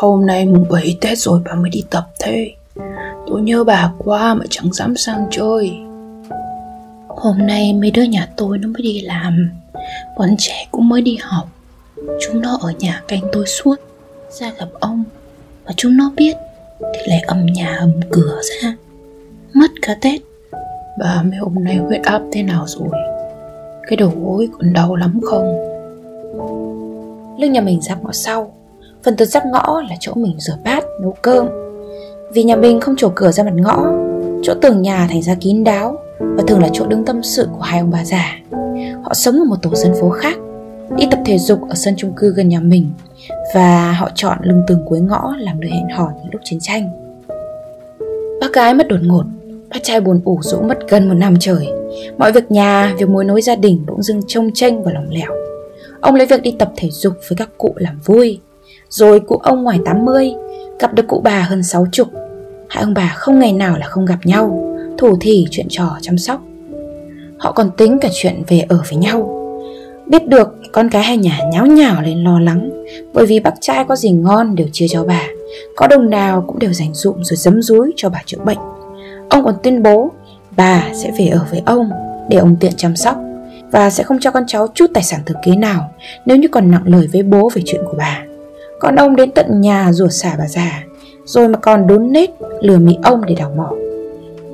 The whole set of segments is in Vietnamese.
Hôm nay mùng 7 Tết rồi bà mới đi tập thế. Tôi nhớ bà quá mà chẳng dám sang chơi. Hôm nay mấy đứa nhà tôi nó mới đi làm. Bọn trẻ cũng mới đi học. Chúng nó ở nhà canh tôi suốt. Ra gặp ông. Và chúng nó biết Thì lại ầm nhà ầm cửa ra. Mất cả Tết. Bà mấy hôm nay huyết áp thế nào rồi? Cái đầu gối còn đau lắm không? Lưng nhà mình giáp ngõ sau Phần từ giáp ngõ là chỗ mình rửa bát, nấu cơm. Vì nhà mình không chỗ cửa ra mặt ngõ Chỗ tường nhà thành ra kín đáo Và thường là chỗ đứng tâm sự của hai ông bà già. Họ sống ở một tổ dân phố khác Đi tập thể dục ở sân chung cư gần nhà mình Và họ chọn lưng tường cuối ngõ làm nơi hẹn hò những lúc chiến tranh. Bác gái mất đột ngột Bác trai buồn ủ rũ mất gần một năm trời. Mọi việc nhà, việc mối nối gia đình bỗng dưng trông tranh và lỏng lẻo. Ông lấy việc đi tập thể dục với các cụ làm vui. Rồi cụ ông ngoài 80 Gặp được cụ bà hơn 60 Hai ông bà không ngày nào là không gặp nhau Thủ thỉ chuyện trò chăm sóc. Họ còn tính cả chuyện về ở với nhau. Biết được con cái hai nhà nháo nhào lên lo lắng, Bởi vì bác trai có gì ngon đều chia cho bà, Có đồng nào cũng đều dành dụm rồi dấm dúi cho bà chữa bệnh. Ông còn tuyên bố bà sẽ về ở với ông để ông tiện chăm sóc và sẽ không cho con cháu chút tài sản thừa kế nào nếu như còn nặng lời với bố về chuyện của bà con ông đến tận nhà rủa xả bà già, rồi mà còn đốn nết lừa mị ông để đào mỏ.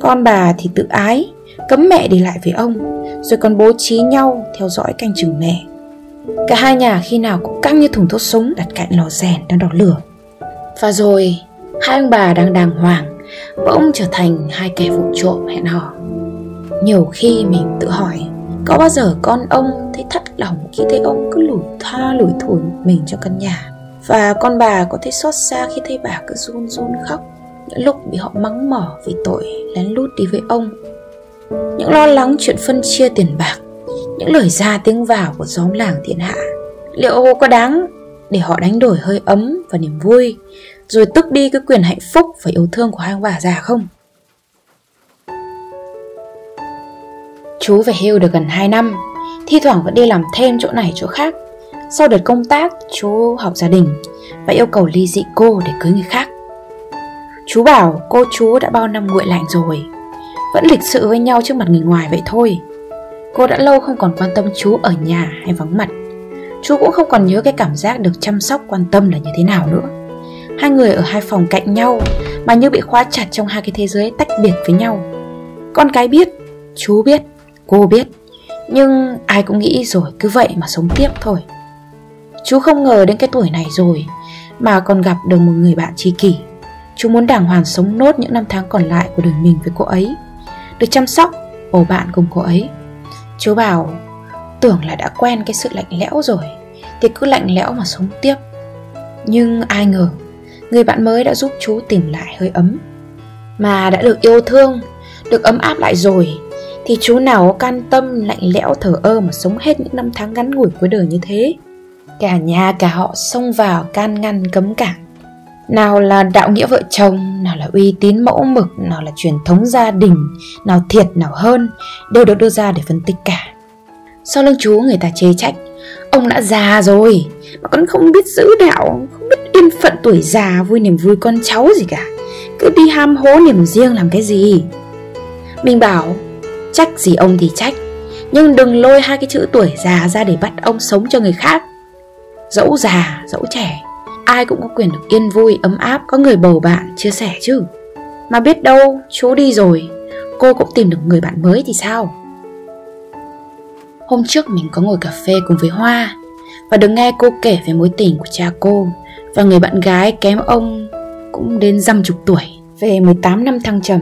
Con bà thì tự ái, cấm mẹ đi lại với ông, rồi còn bố trí nhau theo dõi canh chừng mẹ. Cả hai nhà khi nào cũng căng như thùng thuốc súng đặt cạnh lò rèn đang đỏ lửa. Và rồi, hai ông bà đang đàng hoàng bỗng trở thành hai kẻ vụ trộm hẹn hò nhiều khi mình tự hỏi có bao giờ con ông thấy thất lòng khi thấy ông cứ lủi tha lủi thủi mình cho căn nhà và con bà có thấy xót xa khi thấy bà cứ run run khóc những lúc bị họ mắng mỏ vì tội lén lút đi với ông những lo lắng chuyện phân chia tiền bạc những lời ra tiếng vào của xóm làng thiên hạ liệu có đáng để họ đánh đổi hơi ấm và niềm vui rồi tức đi cái quyền hạnh phúc và yêu thương của hai ông bà già không? Chú về hưu được gần 2 năm, thi thoảng vẫn đi làm thêm chỗ này chỗ khác. Sau đợt công tác, chú học gia đình và yêu cầu ly dị cô để cưới người khác. Chú bảo cô chú đã bao năm nguội lạnh rồi, vẫn lịch sự với nhau trước mặt người ngoài vậy thôi. Cô đã lâu không còn quan tâm chú ở nhà hay vắng mặt. Chú cũng không còn nhớ cái cảm giác được chăm sóc quan tâm là như thế nào nữa. Hai người ở hai phòng cạnh nhau Mà như bị khóa chặt trong hai cái thế giới tách biệt với nhau Con cái biết, chú biết, cô biết Nhưng ai cũng nghĩ rồi cứ vậy mà sống tiếp thôi Chú không ngờ đến cái tuổi này rồi Mà còn gặp được một người bạn tri kỷ. Chú muốn đàng hoàng sống nốt những năm tháng còn lại của đời mình với cô ấy Được chăm sóc, bầu bạn cùng cô ấy. Chú bảo Tưởng là đã quen cái sự lạnh lẽo rồi Thì cứ lạnh lẽo mà sống tiếp. Nhưng ai ngờ người bạn mới đã giúp chú tìm lại hơi ấm. Mà đã được yêu thương được ấm áp lại rồi thì chú nào có can tâm lạnh lẽo thở ơ mà sống hết những năm tháng ngắn ngủi cuối đời như thế? Cả nhà, cả họ xông vào can ngăn cấm cản. Nào là đạo nghĩa vợ chồng, nào là uy tín mẫu mực, nào là truyền thống gia đình, nào thiệt, nào hơn, đều được đưa ra để phân tích cả. Sau lưng chú người ta chê trách, ông đã già rồi, mà còn không biết giữ đạo, không biết yên phận tuổi già, vui niềm vui con cháu gì cả. Cứ đi ham hố niềm riêng làm cái gì? Mình bảo, trách gì ông thì trách, nhưng đừng lôi hai cái chữ tuổi già ra để bắt ông sống cho người khác dẫu già, dẫu trẻ, ai cũng có quyền được yên vui, ấm áp, có người bầu bạn, chia sẻ chứ. Mà biết đâu, chú đi rồi, cô cũng tìm được người bạn mới thì sao? Hôm trước mình có ngồi cà phê cùng với hoa, và được nghe cô kể về mối tình của cha cô, và người bạn gái kém ông cũng đến dăm chục tuổi, về 18 năm thăng trầm,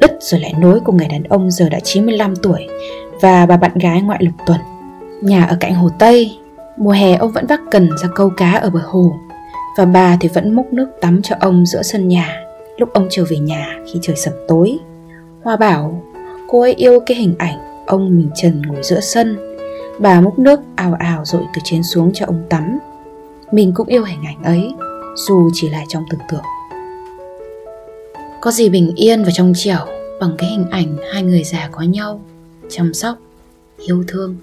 đứt rồi lại nối của người đàn ông giờ đã 95 tuổi và bà bạn gái ngoại lục tuần, nhà ở cạnh hồ Tây mùa hè ông vẫn vác cần ra câu cá ở bờ hồ. Và bà thì vẫn múc nước tắm cho ông giữa sân nhà, lúc ông trở về nhà khi trời sập tối. Hoa bảo, cô ấy yêu cái hình ảnh ông mình trần ngồi giữa sân. Bà múc nước ào ào dội từ trên xuống cho ông tắm. Mình cũng yêu hình ảnh ấy, dù chỉ là trong tưởng tượng. Có gì bình yên và trong trẻo bằng cái hình ảnh hai người già có nhau, chăm sóc, yêu thương.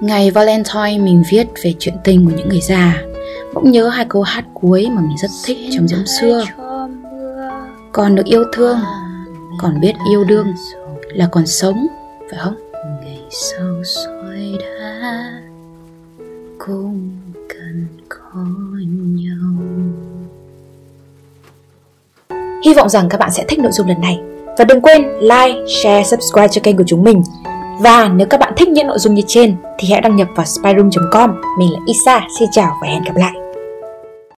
Ngày Valentine mình viết về chuyện tình của những người già. Bỗng nhớ hai câu hát cuối mà mình rất thích trong giấm xưa. Còn được yêu thương, còn biết yêu đương là còn sống, phải không? Ngày sau soi đã cũng cần có nhau. Hy vọng rằng các bạn sẽ thích nội dung lần này. Và đừng quên like, share, subscribe cho kênh của chúng mình và nếu các bạn thích những nội dung như trên thì hãy đăng nhập vào spyroom.com. Mình là Isa, xin chào và hẹn gặp lại.